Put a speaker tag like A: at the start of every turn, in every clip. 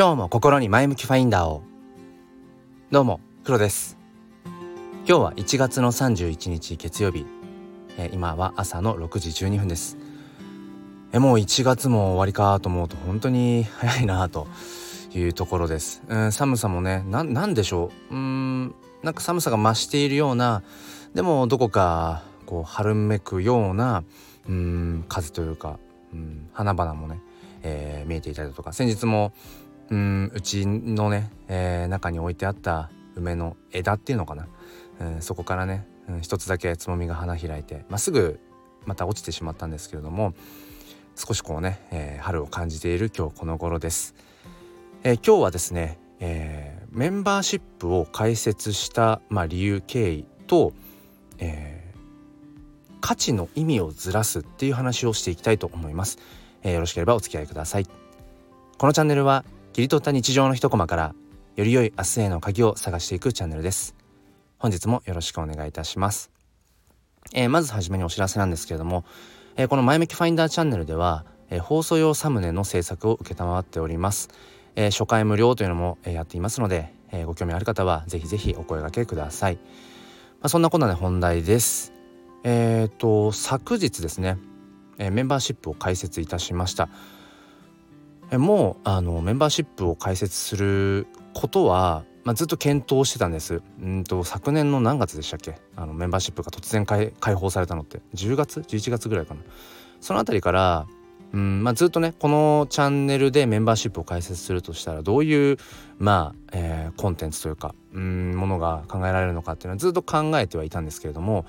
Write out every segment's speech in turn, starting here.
A: 今日も心に前向きファインダーを。どうも黒です。今日は1月の31日月曜日。え今は朝の6時12分です。えもう1月も終わりかと思うと本当に早いなというところです、うん、寒さもねなんでしょう？うんなんか寒さが増しているようなでもどこかこう春めくようなうん風というか、うん、花々もね、えー、見えていたりだとか。先日もうんうちのね、えー、中に置いてあった梅の枝っていうのかな、うん、そこからね、うん、一つだけつぼみが花開いて、まあ、すぐまた落ちてしまったんですけれども少しこうね、えー、春を感じている今日この頃です。えー、今日はですね、えー、メンバーシップを開設した、まあ、理由経緯と、えー、価値の意味をずらすっていう話をしていきたいと思います、えー、よろしければお付き合いください。このチャンネルは切り取った日常の一コマからより良い明日への鍵を探していくチャンネルです。本日もよろしくお願いいたします、えー、まずはじめにお知らせなんですけれども、えー、この前向きファインダーチャンネルでは、えー、放送用サムネの制作を承っております、え初回無料というのも、えやっていますので、えご興味ある方はぜひぜひお声掛けください、まあ、そんなこんなで本題です。えっ、と昨日ですね、えメンバーシップを開設いたしました。もうあのメンバーシップを開設することは、まあ、ずっと検討してたんです。んと昨年の何月でしたっけ？あのメンバーシップが突然開放されたのって。10月？11月ぐらいかな。その辺りからうんまあ、ずっとねこのチャンネルでメンバーシップを開設するとしたらどういうまあ、えー、コンテンツというかうんものが考えられるのかっていうのはずっと考えてはいたんですけれども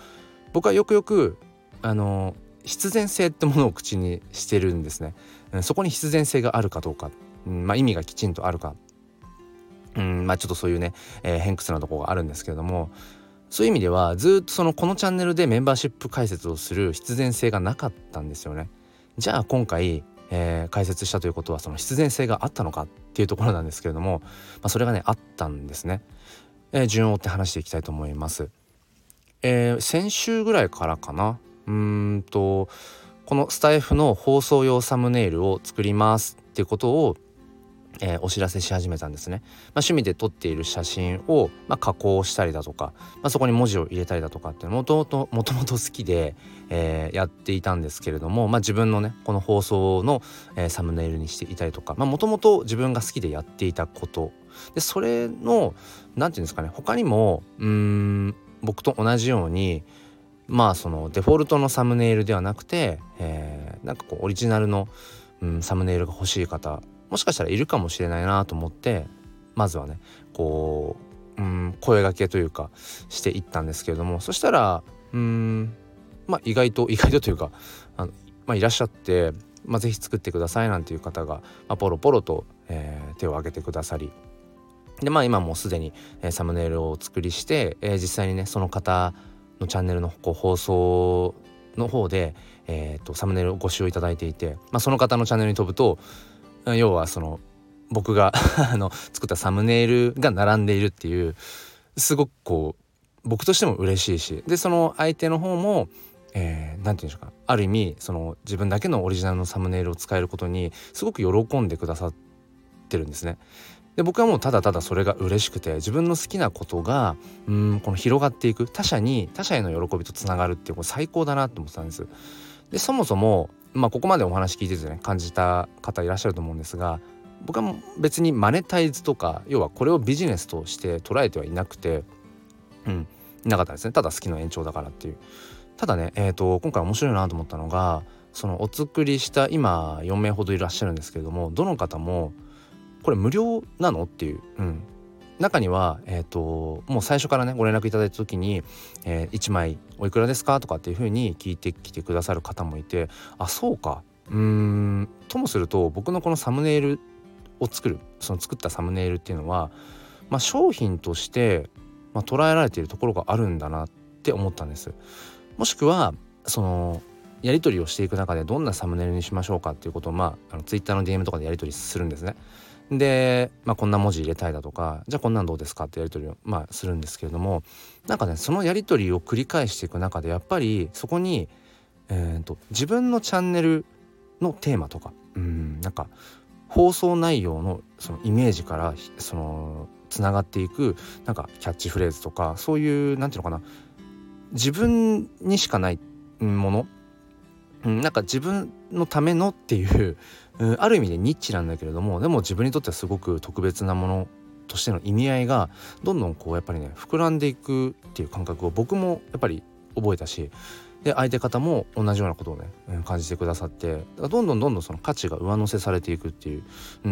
A: 僕はよくよくあの必然性ってものを口にしてるんですね。そこに必然性があるかどうか、んまあ、意味がきちんとあるか、うんまあ、ちょっとそういうね、えー、偏屈なとこがあるんですけれどもそういう意味ではずっとそのこのチャンネルでメンバーシップ解説をする必然性がなかったんですよね。じゃあ今回、えー、解説したということはその必然性があったのかっていうところなんですけれども、まあ、それがねあったんですね。えー、順を追って話していきたいと思います。えー、先週ぐらいからかなうんとこのスタイフの放送用サムネイルを作りますってことを、えー、お知らせし始めたんですね。まあ、趣味で撮っている写真を、まあ、加工したりだとか、まあ、そこに文字を入れたりだとかっていうのもともともともと好きで、えー、やっていたんですけれども、まあ、自分のねこの放送の、えー、サムネイルにしていたりとかもともと自分が好きでやっていたことでそれの何て言うんですかね他にもうん僕と同じようにまあそのデフォルトのサムネイルではなくて、えー、なんかこうオリジナルの、うん、サムネイルが欲しい方もしかしたらいるかもしれないなと思ってまずはねこう、うん、声がけというかしていったんですけれどもそしたらうんまあ意外と意外とというかあの、まあ、いらっしゃって、まあ、是非作ってくださいなんていう方が、まあ、ポロポロと、えー、手を挙げてくださりでまあ今もうすでに、えー、サムネイルをお作りして、えー、実際にねその方のチャンネルのこう放送の方で、えーと、サムネイルをご使用いただいていて、まあ、その方のチャンネルに飛ぶと要はその僕が あの作ったサムネイルが並んでいるっていうすごくこう僕としても嬉しいしでその相手の方も何、えー、て言うんでしょうかある意味その自分だけのオリジナルのサムネイルを使えることにすごく喜んでくださってるんですね。で僕はもうただただそれが嬉しくて自分の好きなことがうんこの広がっていく他者に他者への喜びとつながるっていうこれ最高だなと思ってたんです。でそもそもまあここまでお話聞いててね感じた方いらっしゃると思うんですが僕は別にマネタイズとか要はこれをビジネスとして捉えてはいなくてうんいなかったですねただ好きの延長だからっていう。ただねえーと、と今回面白いなと思ったのがそのお作りした今4名ほどいらっしゃるんですけれどもどの方もこれ無料なの？っていう、うん、中には、えーと、もう最初からねご連絡いただいた時に、えー、1枚おいくらですか？とかっていうふうに聞いてきてくださる方もいてあそうか。うーん。ともすると僕のこのサムネイルを作るその作ったサムネイルっていうのは、まあ、商品として、まあ、捉えられているところがあるんだなって思ったんです。もしくはそのやり取りをしていく中でどんなサムネイルにしましょうかっていうことをまああの Twitter の DM とかでやり取りするんですね。で、まあ、こんな文字入れたいだとかじゃあこんなんどうですかってやり取りを、まあ、するんですけれどもなんかねそのやり取りを繰り返していく中でやっぱりそこに、えーと、自分のチャンネルのテーマとかうんなんか放送内容のそのイメージからそのつながっていくなんかキャッチフレーズとかそういう何て言うのかな自分にしかないもの、なんか自分のためのっていう、ある意味でニッチなんだけれどもでも自分にとってはすごく特別なものとしての意味合いがどんどんこうやっぱりね膨らんでいくっていう感覚を僕もやっぱり覚えたしで相手方も同じようなことをね感じてくださってどんどんどんどんその価値が上乗せされていくっていう。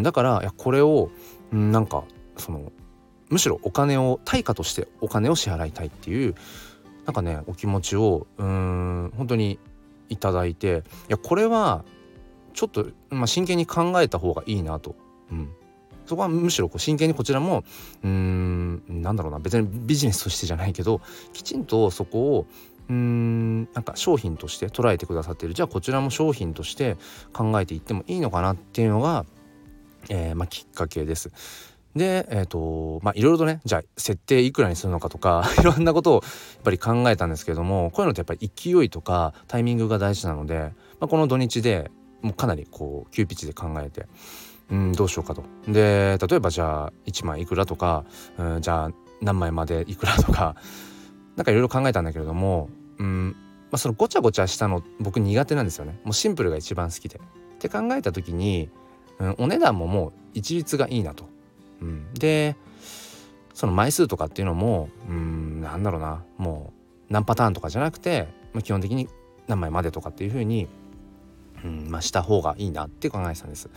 A: だからいやこれをなんかそのむしろお金を対価としてお金を支払いたいっていうなんかねお気持ちをうん本当にいただいていやこれはちょっと、まあ、真剣に考えた方がいいなと、うん、そこはむしろこう真剣にこちらもうんなんだろうな別にビジネスとしてじゃないけどきちんとそこをうんなんか商品として捉えてくださっている。じゃあこちらも商品として考えていってもいいのかなっていうのが、えー、まあ、きっかけです。でえっ、ー、とまあいろいろとねじゃあ設定いくらにするのかとか いろんなことをやっぱり考えたんですけどもこういうのってやっぱり勢いとかタイミングが大事なので、まあ、この土日でもうかなりこう急ピッチで考えて。うん、どうしようかと。で例えばじゃあ1枚いくらとか、うん、じゃあ何枚までいくらとか 何かいろいろ考えたんだけれども、うんまあ、そのごちゃごちゃしたの僕苦手なんですよね。もうシンプルが一番好きで。って考えた時に、うん、お値段ももう一律がいいなと。うん、でその枚数とかっていうのもうんなんだろうな。もう何パターンとかじゃなくて、まあ、基本的に何枚までとかっていうふうに、うんまあ、した方がいいなって考えてたんです。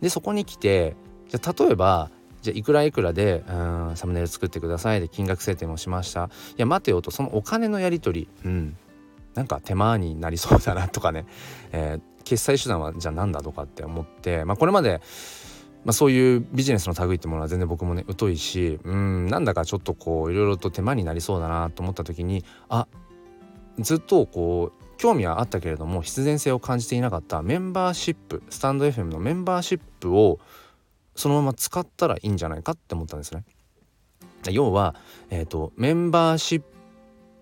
A: でそこに来てじゃ例えばじゃいくらいくらでうんサムネイル作ってください。で金額設定もしました。いや待てよと。そのお金のやり取りうん。なんか手間になりそうだなとかね、えー、決済手段はじゃあ何だとかって思ってまあこれまでまあ、そういうビジネスの類ってものは全然僕もね疎いしうんなんだかちょっとこういろいろと手間になりそうだなと思った時にあずっとこう興味はあったけれども必然性を感じていなかったメンバーシップスタンド FM のメンバーシップをそのまま使ったらいいんじゃないかって思ったんですね。要は、えーと、メンバーシッ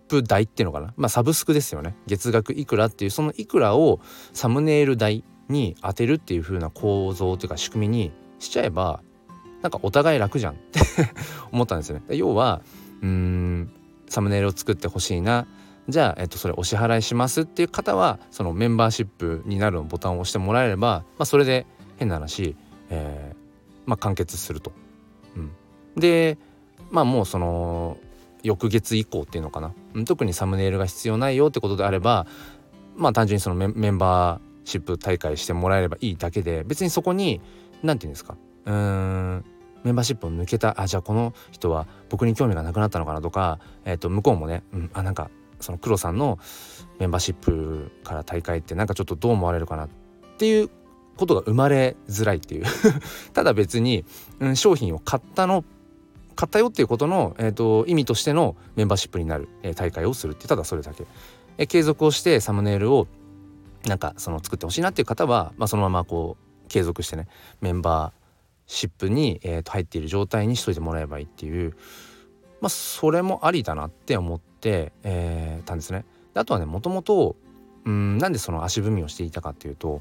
A: プ代っていうのかな？まあサブスクですよね月額いくらっていうそのいくらをサムネイル代に当てるっていう風な構造というか仕組みにしちゃえばなんかお互い楽じゃんって 思ったんですよね。要はうーんサムネイルを作ってほしいなじゃあ、えっと、それお支払いしますっていう方はそのメンバーシップになるのボタンを押してもらえれば、まあ、それで変な話、えーまあ、完結すると。うん、でまあもうその翌月以降っていうのかな特にサムネイルが必要ないよってことであればまあ単純にそのメンバーシップ大会してもらえればいいだけで別にそこに何て言うんですか？うーん。メンバーシップを抜けたあじゃあこの人は僕に興味がなくなったのかなとか、えー、と向こうもね、うん、あなんかその黒さんのメンバーシップから大会ってなんかちょっとどう思われるかなっていうことが生まれづらいっていう。ただ別に、うん、商品を買ったの買ったよっていうことの、えーと、意味としてのメンバーシップになる、えー、大会をするってただそれだけ、え、継続をしてサムネイルをなんかその作ってほしいなっていう方は、まあ、そのままこう継続してねメンバーシップに、えー、と入っている状態にしといてもらえばいいっていうまあそれもありだなって思って、えー、たんですね。あとはねもともとうんなんでその足踏みをしていたかっていうと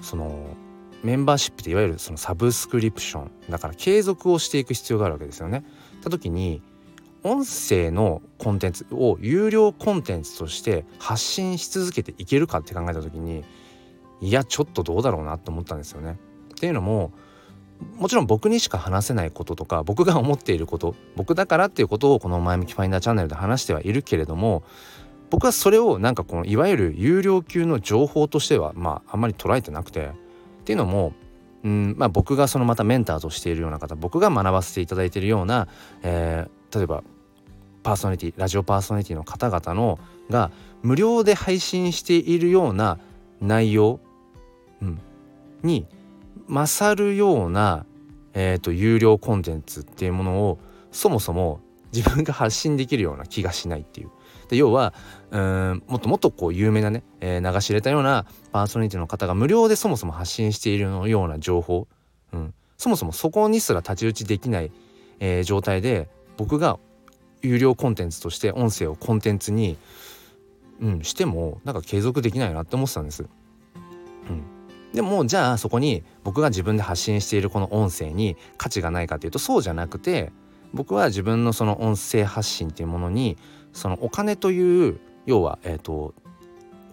A: そのメンバーシップっていわゆるそのサブスクリプションだから継続をしていく必要があるわけですよね。た時に音声のコンテンツを有料コンテンツとして発信し続けていけるかって考えた時にいやちょっとどうだろうなと思ったんですよね。っていうのももちろん僕にしか話せないこととか僕が思っていること僕だからっていうことをこの前向きファインダーチャンネルで話してはいるけれども僕はそれをなんかこのいわゆる有料級の情報としてはまああんまり捉えてなくてっていうのもうんまあ、僕がそのまたメンターとしているような方僕が学ばせていただいているような、えー、例えばパーソナリティラジオパーソナリティの方々のが無料で配信しているような内容、うん、に勝るような、えーと、有料コンテンツっていうものをそもそも自分が発信できるような気がしないっていう。で要はうんもっともっとこう有名なね、えー、流し入れたようなパーソナリティの方が無料でそもそも発信しているような情報、うん、そもそもそこにすら太刀打ちできない、えー、状態で僕が有料コンテンツとして音声をコンテンツに、うん、してもなんか継続できないなって思ってたんです。でもじゃあそこに僕が自分で発信しているこの音声に価値がないかというとそうじゃなくて僕は自分のその音声発信っていうものにそのお金という要はえっ、と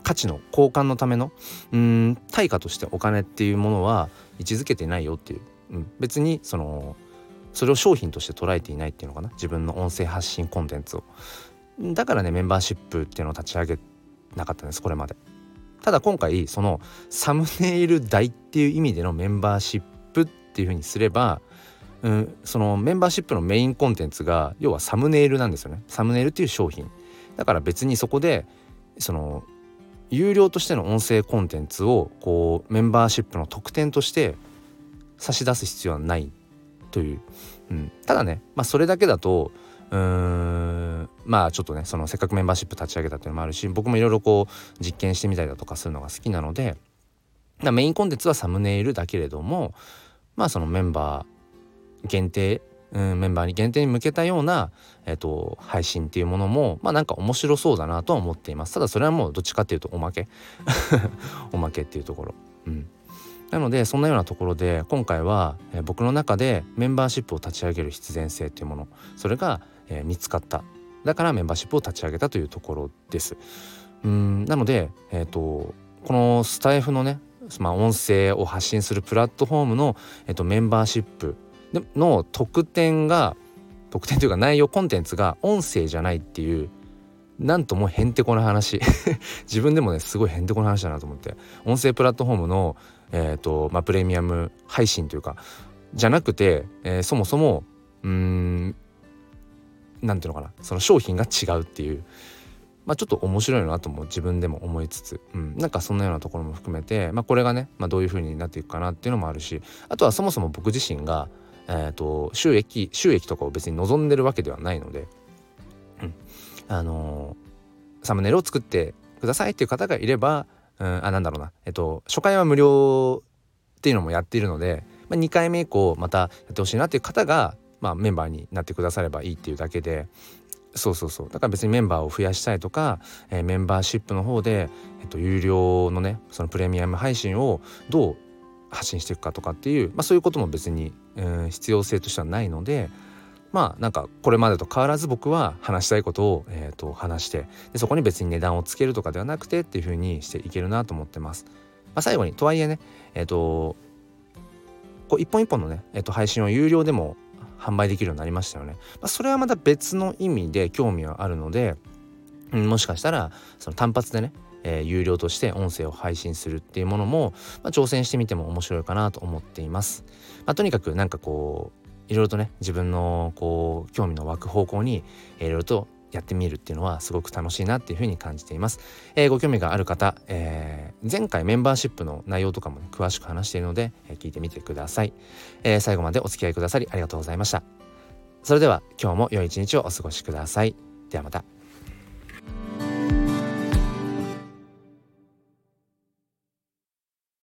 A: 価値の交換のためのうん対価としてお金っていうものは位置づけてないよっていう、うん、別にそのそれを商品として捉えていないっていうのかな？自分の音声発信コンテンツを。だからねメンバーシップっていうのを立ち上げなかったんですこれまで。ただ今回そのサムネイル代っていう意味でのメンバーシップっていう風にすればうん、そのメンバーシップのメインコンテンツが要はサムネイルなんですよね。サムネイルっていう商品。だから別にそこでその有料としての音声コンテンツをこうメンバーシップの特典として差し出す必要はないという、うん、ただね、まあ、それだけだとうん。まあちょっとねそのせっかくメンバーシップ立ち上げたっていうのもあるし僕もいろいろこう実験してみたりだとかするのが好きなのでメインコンテンツはサムネイルだけれどもまあそのメンバー限定うん、メンバーに限定に向けたような、えーと、配信っていうものもまあなんか面白そうだなとは思っています。ただそれはもうどっちかっていうとおまけ。おまけっていうところ、うん、なのでそんなようなところで今回は、えー、僕の中でメンバーシップを立ち上げる必然性っていうものそれが、えー、見つかった。だからメンバーシップを立ち上げたというところです。うんなのでえ、ー、とこのスタイフのねまあ、音声を発信するプラットフォームの、えっと、メンバーシップの特典が特典というか内容コンテンツが音声じゃないっていうなんともへんてこな話。自分でもねすごいへんてこな話だなと思って。音声プラットフォームの、えーとまあ、プレミアム配信というかじゃなくて、えー、そもそもうんなんていうのかなその商品が違うっていうまあ、ちょっと面白いなとも自分でも思いつつ、うん、なんかそんなようなところも含めて、まあ、これがね、まあ、どういう風になっていくかなっていうのもあるしあとはそもそも僕自身がえーと、収益収益とかを別に望んでるわけではないので、うん、あのー、サムネイルを作ってくださいっていう方がいれば、うん、あなんだろうな、えっと、初回は無料っていうのもやっているので、まあ、2回目以降またやってほしいなっていう方が、まあ、メンバーになってくださればいいっていうだけでそうそうそうだから別にメンバーを増やしたいとか、えー、メンバーシップの方で、えっと、有料のねそのプレミアム配信をどう発信していくかとかっていう、まあ、そういうことも別に、うん、必要性としてはないのでまあなんかこれまでと変わらず僕は話したいことを、えー、と話してでそこに別に値段をつけるとかではなくてっていう風にしていけるなと思ってます。まあ、最後にとはいえねえっ、ー、とこう一本一本のね、えー、と配信を有料でも販売できるようになりましたよね。まあ、それはまた別の意味で興味はあるので、うん、もしかしたらその単発でねえー、有料として音声を配信するっていうものも、まあ、挑戦してみても面白いかなと思っています。まあ、とにかくなんかこういろいろとね自分のこう興味の湧く方向にいろいろとやってみるっていうのはすごく楽しいなっていうふうに感じています。えー、ご興味がある方、えー、前回メンバーシップの内容とかも、ね、詳しく話しているので、えー、聞いてみてください、え。最後までお付き合いくださりありがとうございました。それでは今日も良い一日をお過ごしください。ではまた。